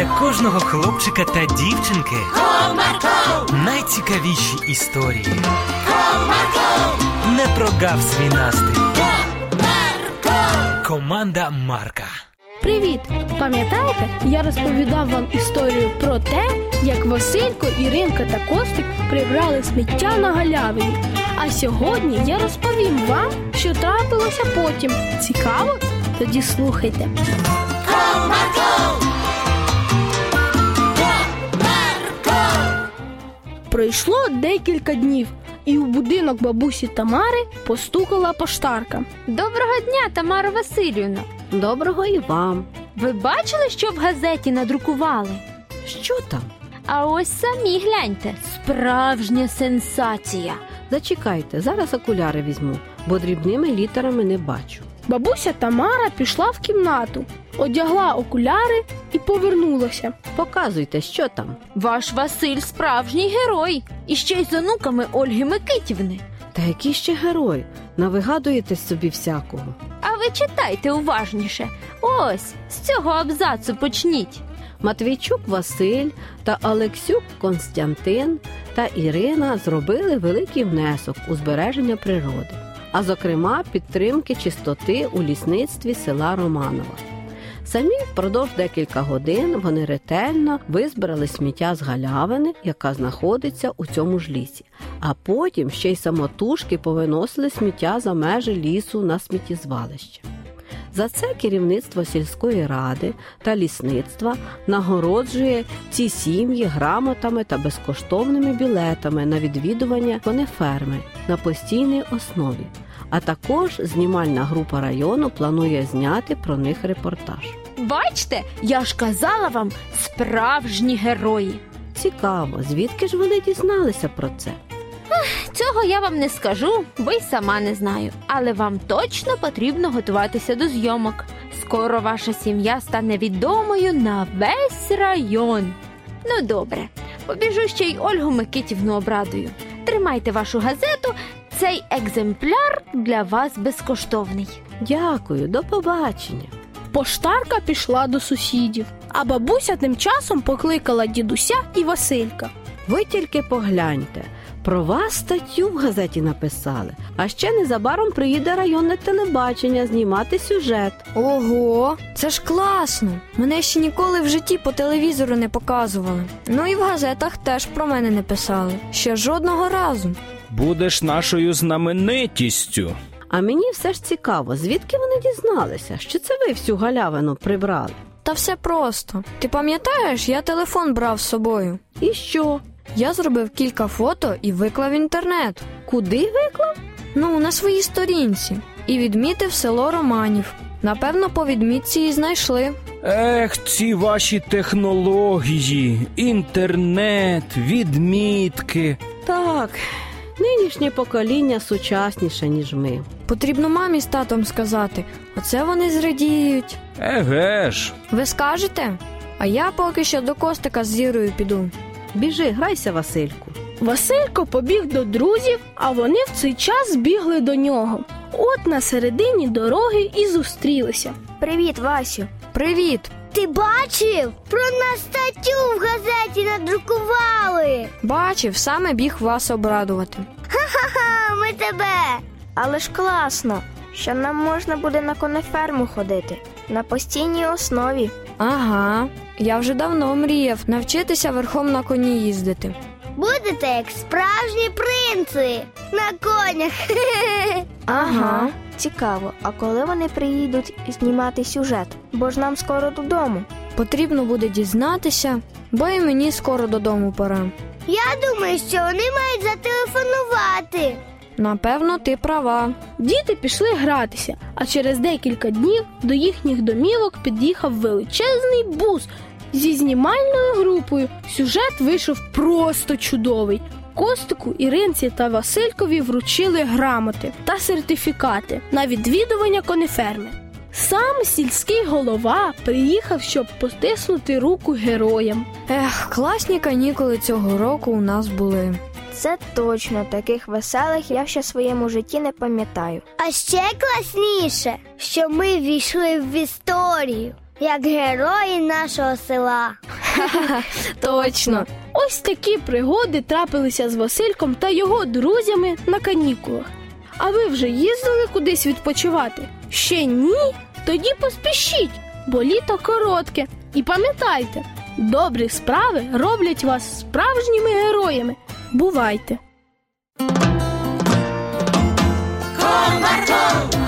для кожного хлопчика та дівчинки Comarco, найцікавіші історії. Comarco, Не прогав свій настрій. Comarco. Команда Марка. Привіт! Пам'ятаєте, я розповідав вам історію про те, як Василько, Іринка та Костик прибрали сміття на галявині. А сьогодні я розповім вам, що трапилося потім. Цікаво? Тоді слухайте. Пройшло декілька днів, і у будинок бабусі Тамари постукала поштарка. Доброго дня, Тамара Васильівна. Доброго і вам. Ви бачили, що в газеті надрукували? Що там? А ось самі гляньте, справжня сенсація. Зачекайте, зараз окуляри візьму, бо дрібними літерами не бачу. Бабуся Тамара пішла в кімнату, одягла окуляри і повернулася. Показуйте, що там. Ваш Василь справжній герой. І ще й з онуками Ольги Микитівни. Та який ще герой? Навигадуєте собі всякого. А ви читайте уважніше. Ось з цього абзацу почніть. Матвійчук Василь та Олексюк Константин та Ірина зробили великий внесок у збереження природи, а зокрема підтримки чистоти у лісництві села Романова. Самі впродовж декілька годин вони ретельно визбирали сміття з галявини, яка знаходиться у цьому ж лісі, а потім ще й самотужки повиносили сміття за межі лісу на сміттєзвалище. За це керівництво сільської ради та лісництва нагороджує ці сім'ї грамотами та безкоштовними білетами на відвідування конеферми на постійній основі. А також знімальна група району планує зняти про них репортаж. Бачте, я ж казала вам справжні герої. Цікаво, звідки ж вони дізналися про це? Цього я вам не скажу, бо й сама не знаю. Але вам точно потрібно готуватися до зйомок. Скоро ваша сім'я стане відомою на весь район. Ну добре, побіжу ще й Ольгу Микитівну обрадую. Тримайте вашу газету. Цей екземпляр для вас безкоштовний. Дякую, до побачення. Поштарка пішла до сусідів, а бабуся тим часом покликала дідуся і Василька. Ви тільки погляньте. Про вас статтю в газеті написали, а ще незабаром приїде районне телебачення знімати сюжет. Ого, це ж класно. Мене ще ніколи в житті по телевізору не показували. Ну і в газетах теж про мене не писали. Ще жодного разу. Будеш нашою знаменитістю. А мені все ж цікаво, звідки вони дізналися, що це ви всю галявину прибрали? Та все просто. Ти пам'ятаєш, я телефон брав з собою. І що? Я зробив кілька фото і виклав в інтернет. Куди виклав? Ну, на своїй сторінці. І відмітив село Романів. Напевно, по відмітці і знайшли. Ех, ці ваші технології, інтернет, відмітки. Так, нинішнє покоління сучасніше, ніж ми. Потрібно мамі з татом сказати. Оце вони зрадіють. Еге ж. Ви скажете? А я поки що до Костика з зірою піду. Біжи, грайся, Васильку. Василько побіг до друзів, а вони в цей час збігли до нього. От на середині дороги і зустрілися. Привіт, Васю. Привіт! Ти бачив? Про нас статтю в газеті надрукували. Бачив, саме біг вас обрадувати. Ха ха, ми тебе. Але ж класно, що нам можна буде на конеферму ходити на постійній основі. Ага, я вже давно мріяв навчитися верхом на коні їздити. Будете як справжні принци на конях. Ага. Цікаво, а коли вони приїдуть знімати сюжет? Бо ж нам скоро додому. Потрібно буде дізнатися, бо і мені скоро додому пора. Я думаю, що вони мають зателефонувати. Напевно, ти права. Діти пішли гратися, а через декілька днів до їхніх домівок під'їхав величезний бус зі знімальною групою. Сюжет вийшов просто чудовий. Костику, Іринці та Василькові вручили грамоти та сертифікати на відвідування конеферми. Сам сільський голова приїхав, щоб потиснути руку героям. Ех, класні канікули цього року у нас були. Це точно таких веселих я ще в своєму житті не пам'ятаю. А ще класніше, що ми війшли в історію, як герої нашого села. Точно. Ось такі пригоди трапилися з Васильком та його друзями на канікулах. А ви вже їздили кудись відпочивати? Ще ні? Тоді поспішіть, бо літо коротке. І пам'ятайте, добрі справи роблять вас справжніми героями. Бувайте! Комарко,